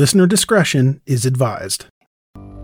Listener discretion is advised.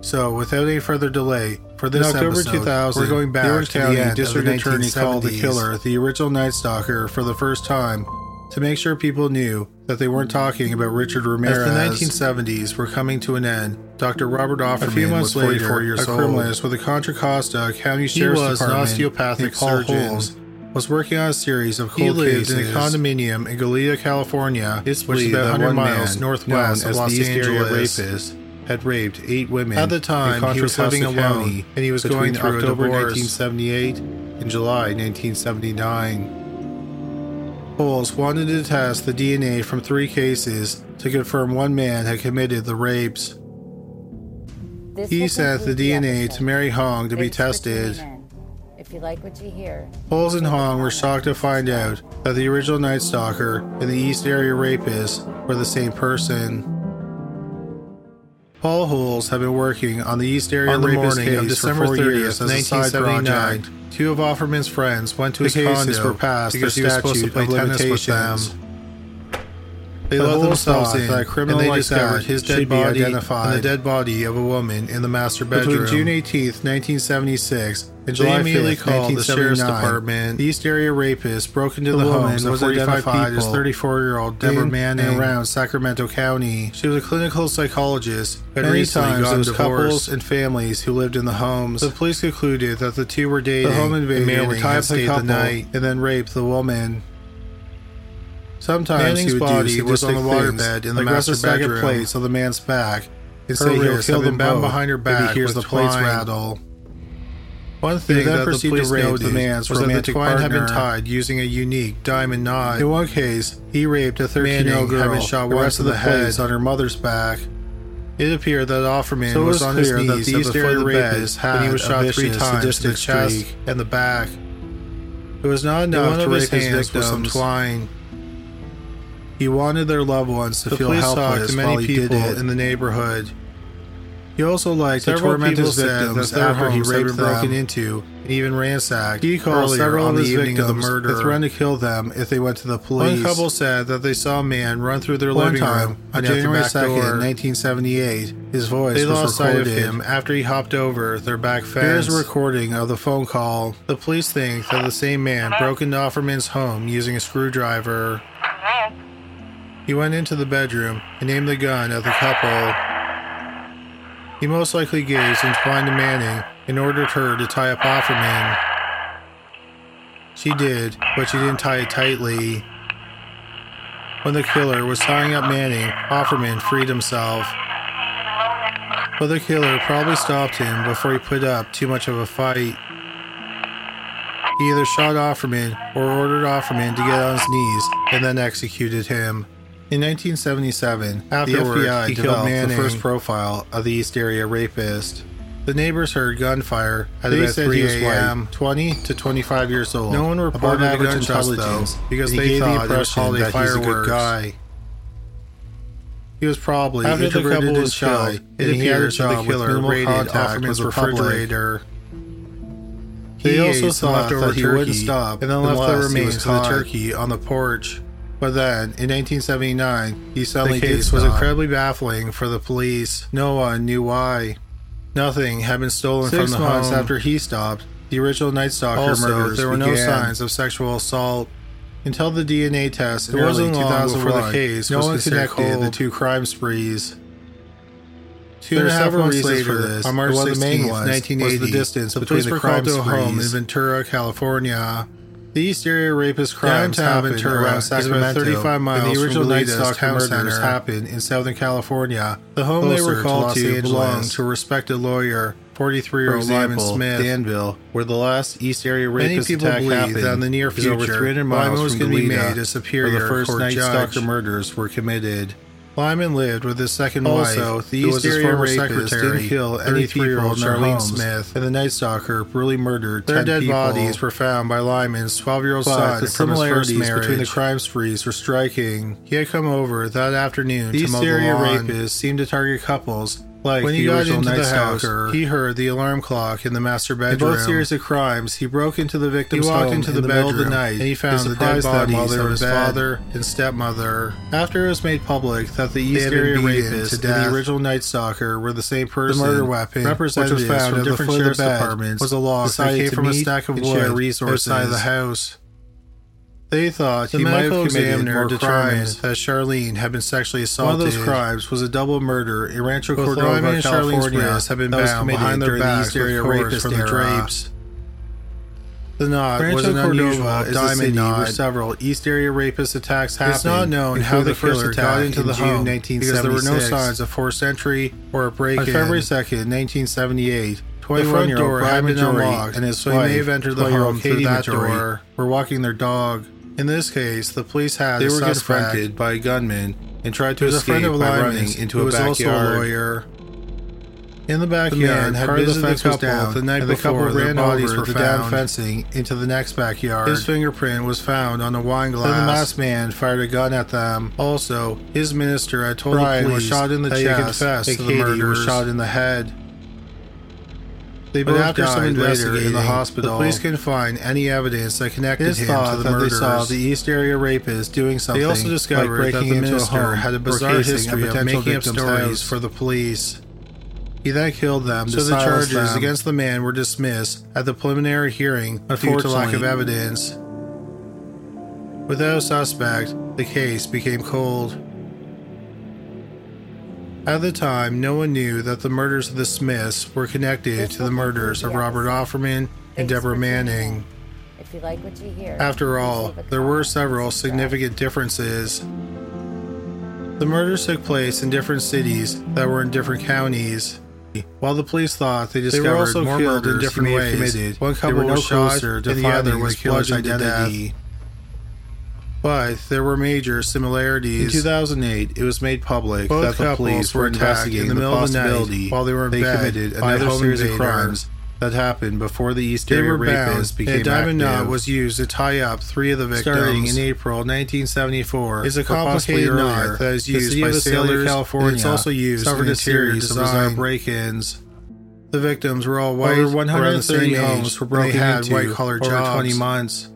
So, without any further delay, for this In October episode, 2000, we're going back Orange to County the end District of the Attorney called the 1970s, killer the original Night Stalker, for the first time to make sure people knew that they weren't talking about Richard Ramirez. As the 1970s were coming to an end, Dr. Robert Offerman A few months was 44 later, years a old. criminalist with the Contra Costa County He Sheriff's was an osteopathic surgeon. Holes, was working on a series of He cold lived cases in a condominium in Goleta, California, It's which is about 100 miles northwest of Los the East Area Angeles. Rapist, had raped eight women. At the time, in he was living alone, and he was going through October October 1978 1978 and July 1979. Holes wanted to test the DNA from three cases to confirm one man had committed the rapes. This He sent the DNA episode. to Mary Hong to be Thanks for tested. In. If you like what you hear, Holes and Hong were shocked to find out that the original Night Stalker and the East Area Rapist were the same person. Paul Holes had been working on the East Area On the Rapist morning case of December for four 30th, years as a side 1979. Two of Offerman's friends went to The his cases condo were passed because their he was supposed to statute play of tennis with them. They But themselves in, that a criminal and they like discovered his dead body identified and the dead body of a woman in the master bedroom. Between June 18th, 1976 and They July immediately 5th, called the sheriff's department. The East Area rapist broke into The the, homes of was identified people, as 34-year-old Deborah Manning. Around Sacramento County. She was a clinical psychologist Many recently times it was couples and families who lived in the homes. The police concluded that the two were dating. The home and invading man would tie up the the night. and then rape the woman. Sometimes Manning's he would body do was on the waterbed in the like master a stack of bedroom. plates on the man's back and say he'll kill them bound behind her if he back hears with the plates twine. rattle. One thing that proceeded to rape the man's was that the romantic twine had been tied using a unique diamond knot. In one case, he raped a 13-year-old Manning girl, had been shot the rest of the the head on her mother's back. It appeared that Offerman So was, was on his clear that knees the East Area of the bed when he was shot three times in the chest and the back. It was not enough one to rape his victims some twine. He wanted their loved ones to The feel police talked helpless to many while he did people it in the neighborhood. He also liked Several to torment people his said victims that their after he raped them broken into and even ransacked. He called several of on his the evening of the murder to threatened to kill them if they went to the police. One couple said that they saw a man run through their One living time, room on January January 2nd, 2nd, 1978. His voice They was lost sight of him after he hopped over their back fence. Here's a recording of the phone call. The police think that the same man broke into Offerman's home using a screwdriver. He went into the bedroom and aimed the gun at the couple. He most likely gazed and twined Manning and ordered her to tie up Offerman. She did, but she didn't tie it tightly. When the killer was tying up Manning, Offerman freed himself. But the killer probably stopped him before he put up too much of a fight. He either shot Offerman or ordered Offerman to get on his knees and then executed him. In 1977, Afterward, the FBI developed the first profile of the East Area rapist. The neighbors heard gunfire at They about said 3 he a.m. 20 to 25 years old. No one reported the gunshots, intelligence though, because they gave the thought it was impression that he's a good guy. He was probably After the introverted couple and was shy, killed, and he had a the job with killer minimal raided Offerman's with the refrigerator. They He also thought that he wouldn't stop and then left the unless he was remains of the turkey on the porch. But then, in 1979, he suddenly The case was incredibly baffling for the police. No one knew why. Nothing had been stolen Six from the months home after he stopped. The original Night Stalker Also, murders there were no signs of sexual assault. Until the DNA test in It early wasn't long 2001, before the case no was one connected the two crime sprees. Two There and a half several months reasons later, for this. on March One of the main ones was 1980, the distance the between the crime a home in. Ventura, California. The East Area rapist crimes happened around Sacramento, about 35 miles and the original Night Stalker town murders center. happened in Southern California. The home they were to called to Angeles. belonged to a respected lawyer, 43-year-old For Lyman Smith. Danville, where the last East Area Many rapist people attack believe happened, that in the near future, over 300 Lyman miles was going to be made a superior where the first Night. Stalker murders were committed. Lyman lived with his second Also, wife, the who was his former secretary, didn't kill any 33-year-old people in their Charlene Smith. and the Night Stalker brutally murdered Their 10 dead people. bodies were found by Lyman's 12-year-old But son the from his first marriage. between the crime sprees were striking. He had come over that afternoon These to mow the serial lawn. rapists seemed to target couples. Like when the he got into Night the house, Stalker, he heard the alarm clock in the master bedroom. In both series of crimes, he broke into the he victim's walked home into the, in the middle bedroom of the night and he found the dead bodies while they of were his bed. father and stepmother. After it was made public that the East Area to and the original Night Stalker were the same person, the murder weapon, representatives which was found from different of the sheriff's departments, was a log that came from a stack of wood resources. outside the house. They thought The he might have medical committed examiner more determined crimes that Charlene had been sexually assaulted. One of those crimes was a double murder in Rancho Both Cordova, Lyman and Charlene's California, wrists have been bound behind their the backs East Area rapist from the drapes. The knot was Rancho an Cordova unusual diamond knot. where several East Area rapist attacks happened. It's not known how the killer first got attack into in the June home because there were no signs of forced entry or a break-in. On February 2nd, 1978, the front 21-year-old door had Brian been unlocked, and his wife, may have entered the 20-year-old home through Katie that Maggiore, door. were walking their dog. In this case, the police had They a were confronted by a gunman and tried to He a escape of by running into a was also a lawyer. In the The backyard, man had part of the fence the was couple down, the night and the before couple their ran bodies over were the down found. fencing into the next backyard. His fingerprint was found on a wine glass. Then the masked man fired a gun at them. Also, his minister had told Brian the police was shot in the that he chest, confessed and the murders. was shot in the head. They But both after some investigating in the hospital. The police couldn't find any evidence that connected His him thought to the that murders. they saw the East Area rapist doing something. They also discovered like that the into a home had a bizarre history of making up stories for the police. He then killed them. So the charges them. against the man were dismissed at the preliminary hearing due to lack of evidence. Without a suspect, the case became cold. At the time, no one knew that the murders of the Smiths were connected to the murders of Robert Offerman and Deborah for tuning in. Manning. If you like what you hear, After all, there were several significant differences. The murders took place in different cities that were in different counties. While the police thought they They discovered were also more killed murders in different ways. committed, one couple were no was shot and the other was the killer's bludgeoned to death. But there were major similarities. In 2008, it was made public Both that the police were investigating in the the middle of the night while they were in they bed committed another series of crimes that happened before the East they Area rapists and became a diamond knot was used to tie up three of the victims. Starting in April 1974, is a complicated knot that is the used by sailors. California, it's also used suffered in a series of bizarre break-ins. The victims were all white, Over around the same 130 homes were and they broken had into white-collar jobs. 20 months.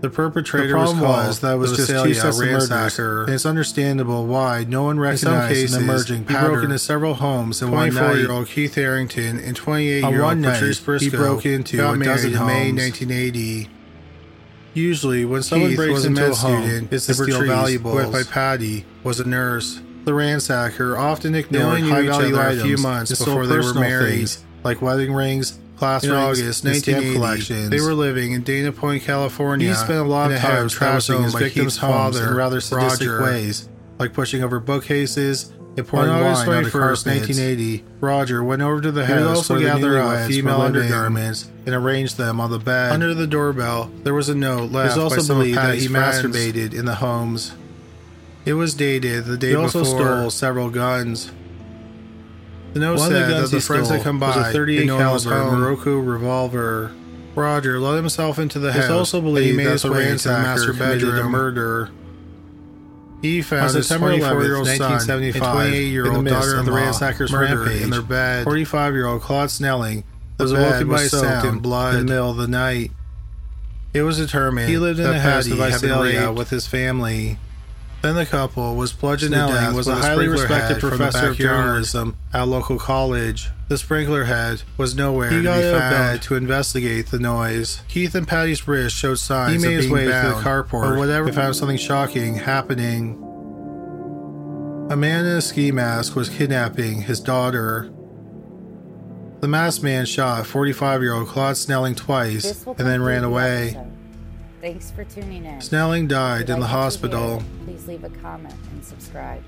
The perpetrator The was problem called was that was the just two sets of ransacker, and it's understandable why no one In some recognized cases, an emerging he pattern. broke into several homes night. 24-year-old Keith Harrington and 28-year-old On one night, Patrice he Briscoe broke into got a married dozen in May homes. 1980. Usually, when someone Keith breaks a into a med home, student, it's to steal valuables. Who by Patty was a nurse. The ransacker often ignored only knew each high-value items a few months and before they were married, things, like wedding rings, class in. August, in and stamp 1980, collections. they were living in Dana Point, California. He spent a lot of time trashing his victims' father, in rather sadistic Roger. ways, like pushing over bookcases and pouring On August wine on the 21st, 1980, Roger went over to the He house also where gather up female undergarments and arranged them on the bed. Under the doorbell, there was a note It left is also by some believed of that he friends. masturbated in the homes. It was dated the day He also stole several guns. The note One of the said that guns the he friends had stole come was a by 38 his caliber. Miroku revolver. Roger let himself into the It's house. also and he believed made that his way into the master bedroom. the murder. He found On September 24-year-old 11th, son and 1975, 28-year-old in the midst daughter of the ransacker's murder rampage in their bed. 45-year-old Claude Snelling was awoken by sound in blood in the middle of the night. It was determined He lived in that the house of had been Visalia with his family. Then the couple was bludgeoned to Snelling death was a a highly highly respected respected professor professor of of journalism at local college. The sprinkler head was nowhere He to got be out of found bed to investigate the noise. Keith and Patty's wrist showed signs He made of his being way to the bound, carport or whatever. and found something shocking happening. A man in a ski mask was kidnapping his daughter. The masked man shot 45-year-old Claude Snelling twice and then ran away. episode. Thanks for tuning in. Snelling If died in like the hospital. hear, Please leave a comment and subscribe.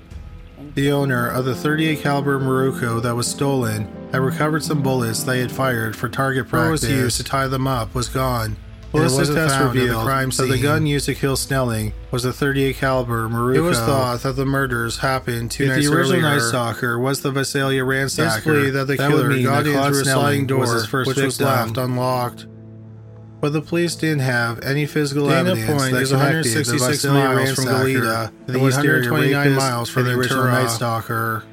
Thank The you. owner of the 38 caliber Miroku that was stolen had recovered some bullets they had fired for target practice. Practice. used to tie them up was gone. Ballistic Ballistic tests tests revealed revealed crime that the gun used to kill Snelling was a 38 caliber Miroku. It was thought that the murders happened two If nights the original earlier. Night Stalker was the Visalia ransacker. It's believed that the that would killer got in through a sliding door, was his first which was left unlocked. But the police didn't have any physical Dana evidence Point that is connected the 166 Visalia miles from Goleta, and the the East Area 129 miles from the original. Night Stalker.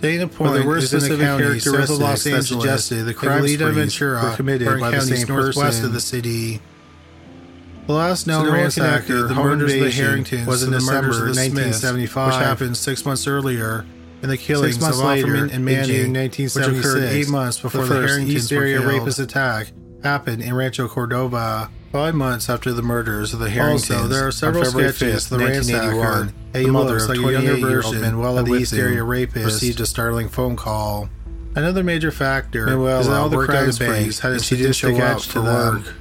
Dana Point there were is in the specific county south of Los Angeles suggested the crime Goleta Ventura were committed by the same northwest person. of the city. The last known So ransacker, the home murders of the Harringtons, was in the December of the 1975, which happened six months earlier, and the killings Six months of later, Offerman and in Manning, June which occurred eight months before the, first Harringtons East Area rapist attack happened in Rancho Cordova. Five months after the murders of the Harringtons, Also, there are several sketches 5th, the ransacker, 1981, a the mother of like a younger version Manuela of the East Area rapist received a startling phone call. Another major factor Manuela is that all the crime sprees had a and she didn't sadistic show up edge to them. work.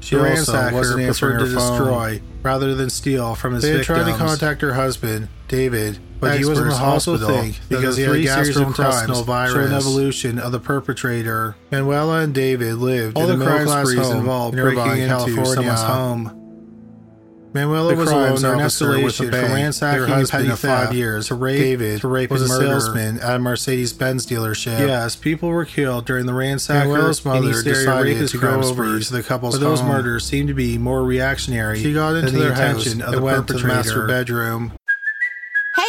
She The also ransacker preferred to phone. destroy rather than steal from his They victims. tried to contact her husband, David, but he was in the hospital think because the he had three gastrointestinal virus. show an evolution of the perpetrator. Manuela and David lived All in the the crime crime sprees sprees involved involved breaking into California. someone's home. Manuela The was crimes alone are in an escalation escalation for from ransacking her husband of five years to rape, David to rape was a murder. salesman at a Mercedes-Benz dealership. Yes, people were killed during the ransacker. Manuela's mother decided to go over to the couple's but those home. murders seemed to be more reactionary. She got into the their house attention of the went to the perpetrator. master bedroom.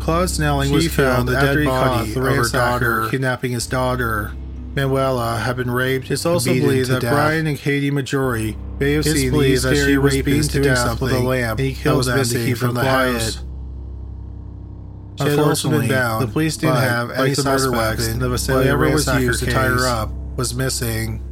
Claude Snelling She was found the the dead body of her daughter, kidnapping his daughter. Manuela had been raped. It's also believed that death. Brian and Katie Maggiore may have seen the believed East that she Area was rapist doing death something with a lamp and he killed them to keep from the the house. She had also been Unfortunately, bound. the police didn't have like any the murder suspects weapon. in the whatever was used to tie her up was missing.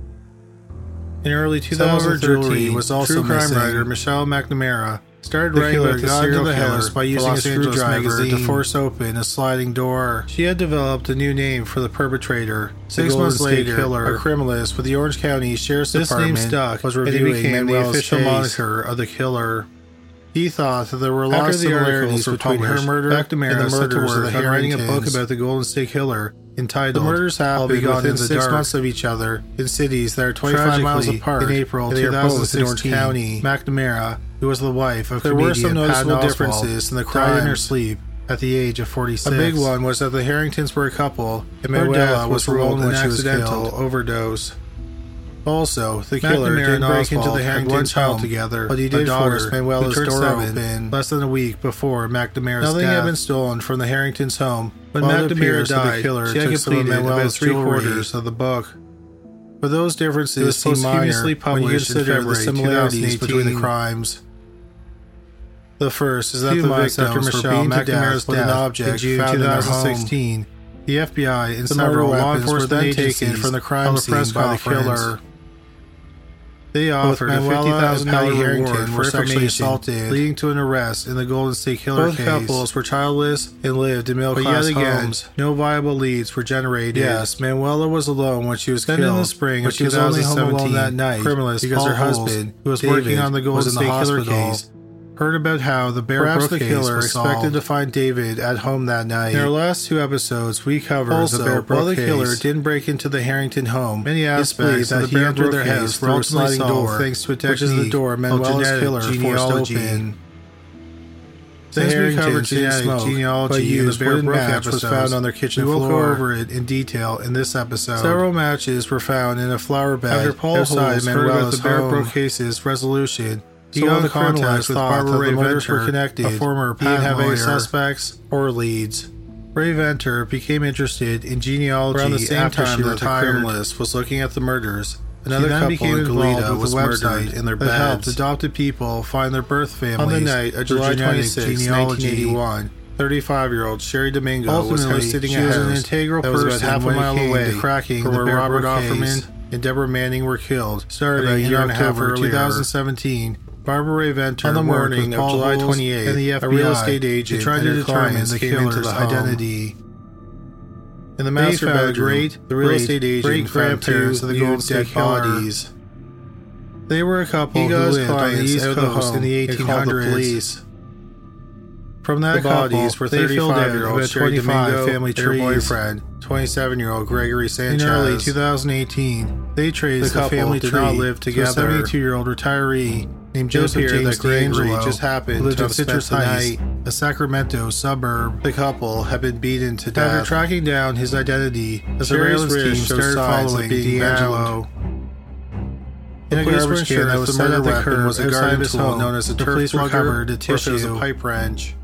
In early Some of her 2013, jewelry was also true crime missing. writer Michelle McNamara started The writing killer about the serial the killer house by using a screwdriver to force open a sliding door. She had developed a new name for the perpetrator. Six Golden months later, Killer. a criminalist with the Orange County Sheriff's This name stuck, was reviewing and became the official case moniker of the killer. He thought that there were a lot of similarities between her murder and the murders of the on writing a book about the Golden State Killer entitled The murders happened within the six Dark months of each other in cities that are 25 miles apart. in April and they are both in Orange 2016, County. McNamara, who was the wife of There were some noticeable Patton differences in the died in her sleep at the age of 46. A big one was that the Harringtons were a couple, and death was ruled an accidental overdose. Also, the killer McNamara didn't and break into the Harringtons' home together, but he did daughter, force Manuela's door open less than a week before McNamara's Nothing death. had been stolen from the Harringtons' home. When While McNamara that the died, killer she had completed Manuela's about three quarters of the book. But those differences seem minor when you published in consider the similarities between the crimes. The first is that the victims were Michelle beaten to death with an object in June found in their 2016. home. The FBI and The several law weapons were then taken from the crime scene by the killer. They offered a fifty and thousand Patty reward for sexually assaulted, leading to an arrest in the Golden State Killer Both case. couples were childless and lived in middle But class yet again, homes. No viable leads were generated. Yes, Manuela was alone when she was Then killed. in the spring but of she was only home alone 2017, that night. criminalist because Paul her husband, who was David, working on the Golden in the State Killer case, heard about how the Bear Perhaps the killer expected to find David at home that night. In our last two episodes, we covered Also, the Bear Brook while the case. killer didn't break into the Harrington home, many aspects that the he Bear entered Brook their house through a sliding door, thanks to a which is the door genetic killer forced open. The Things Harringtons recovered didn't genetic smoke, genealogy in the Bear Brook match was found on their kitchen we will floor. go over it in detail in this episode. Several matches were found in a flower bed After Paul Holes heard about the Bear. Brook case's resolution, He he got got the contact contact with Barbara Rae-Venter, connected. a former patent have lawyer. suspects or leads. Rae-Venter became interested in genealogy Around the same after time she retired. criminalist was looking at the murders. Another couple became in Goleta with was a murdered website in their that helped beds. adopted people find their birth families. On the night of July July 26, 26, 1981, 35-year-old Cheri Domingo was Ultimately, hosting she a was an integral that was about half a mile away to cracking from where Robert Offerman and Deborah Manning were killed. Starting a year year and a half October earlier, 2017, Barbara Venter On the morning of July Holes 28th, and the FBI, a real estate agent to try to determine the killer's the identity. In the master bedroom, great, the real estate agent great found two grandparents of the Golden State bodies. They were a couple He who lived on the East out of the Coast in the and called the 1800s. police. From that The bodies couple, were they filled out 35-year-old about Cheri Domingo family trees. boyfriend, 27-year-old Gregory Sanchez. In early 2018, they traced the the, family couple did not tree live to a together. 72-year-old retiree named Joseph James that Gregory DeAngelo just happened lived to in Citrus Heights. a Sacramento suburb. The couple had been beaten to death. After tracking down his identity, a surveillance team started following being DeAngelo. In a garbage can that was the set at the curb was a garden tool known as a the turf police recovered a if was a pipe wrench.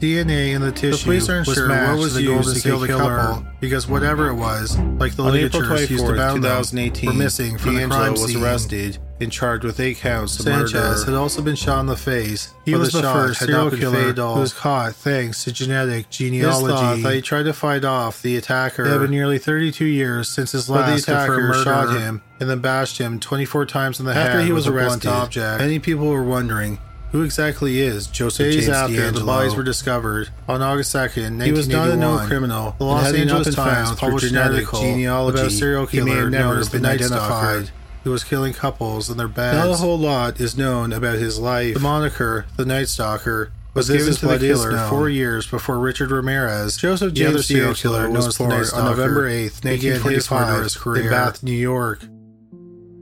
DNA in the tissue police aren't was sure what was to the used to kill the Killer couple. because mm. whatever it was, like the On April ligatures used to 24th, bound them, 2018, were missing from the DeAngelo crime was scene. arrested and charged with eight counts of Sanchez murder. had also been shot in the face. He was the shot first serial killer fatal. who was caught thanks to genetic His genealogy. thought that he tried to fight off the attacker. It had been nearly 32 years since his But the last attacker shot him and then bashed him 24 times in the head After he was with arrested, object. Many people were wondering who exactly is Joseph Days James after the DeAngelo. bodies were discovered on August 2nd, 1981. He was not a known criminal, The Los had he not Angeles Times published an article genealogy, about a serial killer known as the been Night identified. Stalker who was killing couples in their beds. Not a whole lot is known about his life. The moniker, the Night Stalker, was given to the killer known. four years before Richard Ramirez, Joseph the other serial killer, was as the born on November 8th, began his 1945 murderous career in Bath, New York.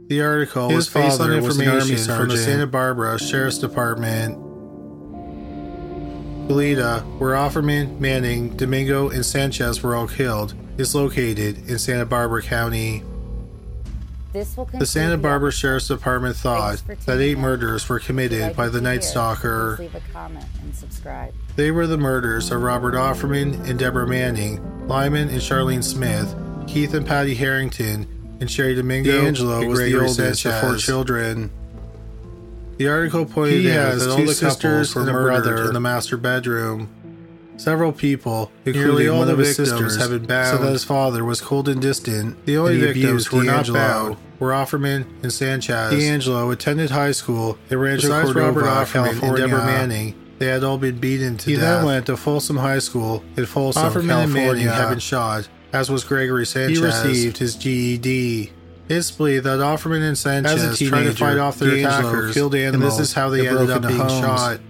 The article His was based on father was an army information from the. Santa Barbara Sheriff's Department. Goleta, where Offerman, Manning, Domingo, and Sanchez were all killed, is located in Santa Barbara County. This will The Santa Barbara Sheriff's Department thought that eight murders were committed like by the Night Stalker. Leave a comment and subscribe. They were the murders of Robert Offerman and Deborah Manning, Lyman and Charlene Smith, Keith and Patty Harrington, and Cheri Domingo DeAngelo was the oldest of four children. The article pointed He out that all two the sisters were and a murdered brother. in the master bedroom. Several people, including all one of his sisters, have been so that his father was cold and distant. The only And he victims who were not DeAngelo. bound were Offerman and Sanchez. DeAngelo attended high school in Rancho Besides Cordova, Robert Offerman California. and Deborah Manning. They had all been beaten to He death. then then went to Folsom High School in Folsom, Offerman and California. Manning had been shot, as was Gregory Sanchez. He received his GED. It's believed that Offerman and Sanchez As a tried to fight off their DeAngelo attackers, killed and this is how they ended up being homes. shot.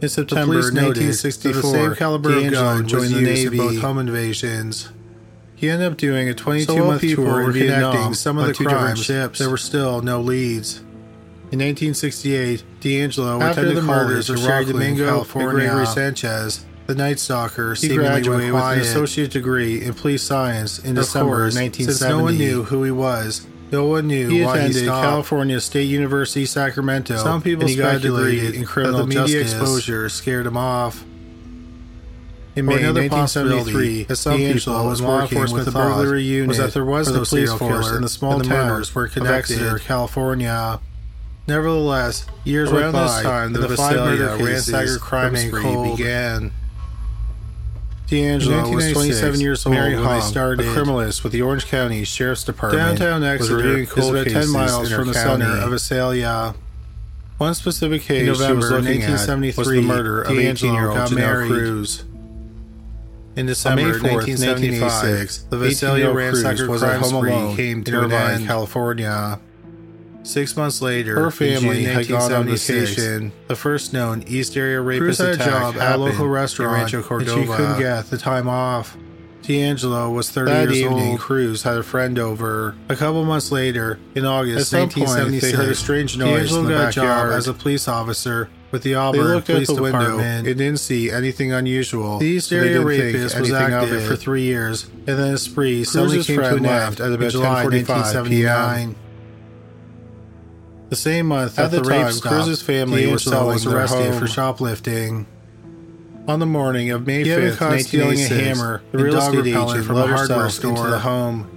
In September police 1964, that the same caliber of DeAngelo gun joined the used in Navy both home invasions. He ended up doing a 22-month while people tour in Vietnam connecting some of the two crimes. ships. There were still no leads. In 1968, DeAngelo After attended the murders college of of Cheri Domingo California, and Gregory Sanchez. The Night Stalker He seemingly graduated with an associate degree in police science in Of December course, 1970. since no one knew who he was. No one knew He why he attended stopped. California State University, Sacramento. Some people he speculated in criminal that the media justice. exposure scared him off. In Or May another 1973, possibility, as some DeAngelo was working with the burglary unit was that there was no the police force in the small and the town murders were connected, Exeter, California. Nevertheless, years Around went by, this time, and the the five murder cases ransacker crime spree began. DeAngelo In was 27 years old Mary when they Hong, started. a criminalist with the Orange County Sheriff's Department. Downtown Exeter is about 10 miles from the county center of Visalia. One specific case In November she was looking at 1973 was the murder of DeAngelo 18-year-old got Janelle. Cruz. In December On May 4th, 1976, the 1985, Visalia 18-year-old Cruz ransacker was at home spree alone came to an Irvine. California. Six months later, Her family had gone on 1976, vacation. The first known East Area Cruz rapist a attack job at a local in restaurant Rancho and she couldn't get the time off. DeAngelo was 30 That years evening, old. Cruz had a friend over. A couple months later, in August At some point, 1976, they heard a strange noise DeAngelo in the got a job backyard. as a police officer with the Auburn They looked out Police the window Department and didn't see anything unusual. The East area rapist was active for three years, and then a spree suddenly came to an end at about in July 10:45 1979. The same month At that the the time, stopped, Cruz's family was DeAngelo was arrested home. for shoplifting. On the morning of May He had 5th, caught stealing a hammer the real dog estate agent from a hardware store. into the home.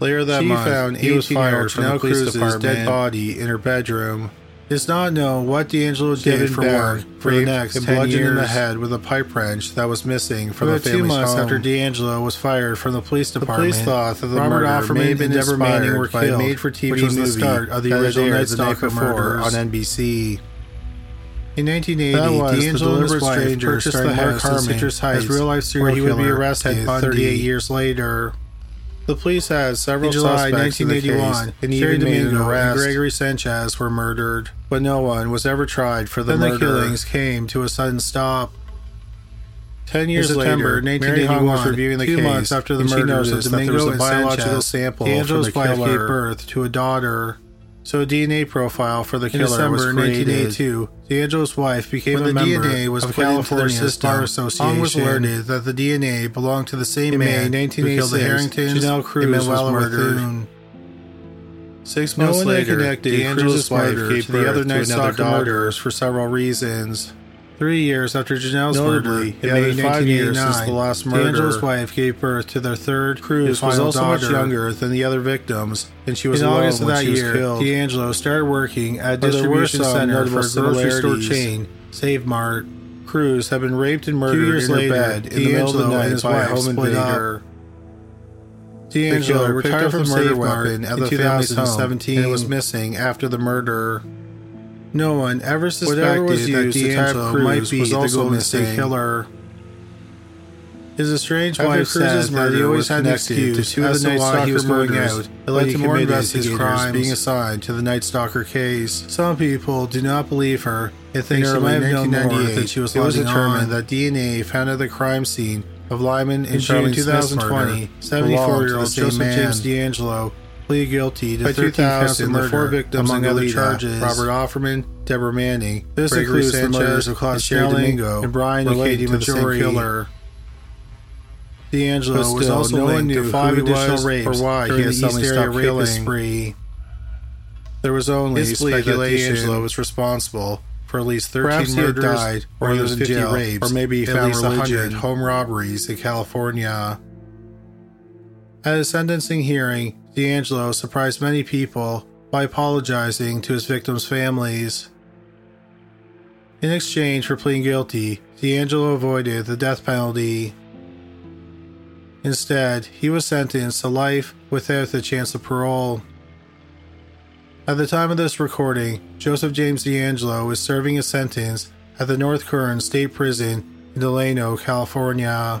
Later that She month, found he was fired from the police Cruz's department. dead body in her bedroom. It's not known what DeAngelo did for work for the next and 10 bludgeoned years. in the head with a pipe wrench that was missing from About the two months home. after DeAngelo was fired from the police department, The police thought that the Robert murder Offerman may have been Deborah Manning inspired were by a made-for-TV which was the start of the original Night Stalker murder on NBC. In 1980, That DeAngelo and his wife purchased the house in Harmon Citrus Heights, real-life serial where he would be arrested 38 years later. The police had several In July suspects in the 1981, case, and Cheri even made an Domingo arrest. and Gregory Sanchez were murdered, but no one was ever tried for the Then the killings came to a sudden stop. Ten years September later, Mary Hong was reviewing the two case months after the and she murder, noticed noticed that there was Domingo a biological Sanchez, sample DeAngelo's from the wife gave gave birth to a daughter. So a DNA profile for the In killer December was created. 1982, DeAngelo's wife became When a the member DNA was of California's system, Bar Association. was alerted that the DNA belonged to the same In May man who killed the 1986, Harringtons Janelle Cruz and was Manuela murdered. Bethune. Six No months had later, Cruz's wife gave birth other to another daughter. for several reasons. Three years after Janelle's Notably, murder, it in May five years 1989, since the last murder. DeAngelo's wife gave birth to their third Cruz was also also much younger than the other victims, and she was In in August of that year. DeAngelo started working at a But there were distribution uh, center for a grocery store chain, Save Mart. Cruz had been raped and murdered years in her later, bed in the middle of the DeAngelo night his by a wife home split invader. up. DeAngelo retired from murder weapon at the the family's family's home home and was missing after the murder. No one ever suspected was that used DeAngelo might be was the also Golden State Killer. His estranged After wife said that he always had an connected to excuse two of the to Night Stalker he was going out. It led to more investigators being assigned to the Night Stalker case. Some people do not believe her and think In she might have known more 1998, that she was it was determined on that DNA found at the crime scene of Lyman In June 2020, belonged to the 74-year-old same Joseph man. James DeAngelo pleaded guilty to By 13 counts 2000, of the four victims among other charges. Robert Offerman, Deborah Manning, This Gregory includes the Sanchez, murders of Claude and Cheri Snelling, Domingo, and Brian Katie to the same Maggiore. killer. DeAngelo was also no linked to five additional rapes or why he had the suddenly stopped killing. spree. There was only believed that speculation DeAngelo was responsible for at least 13 Perhaps murders, died, or he was in 50 jail, rapes, or maybe he at found least 100 home robberies in California. At his sentencing hearing, DeAngelo surprised many people by apologizing to his victims' families. In exchange for pleading guilty, DeAngelo avoided the death penalty. Instead, he was sentenced to life without the chance of parole. At the time of this recording, Joseph James DeAngelo is serving his sentence at the North Kern State Prison in Delano, California.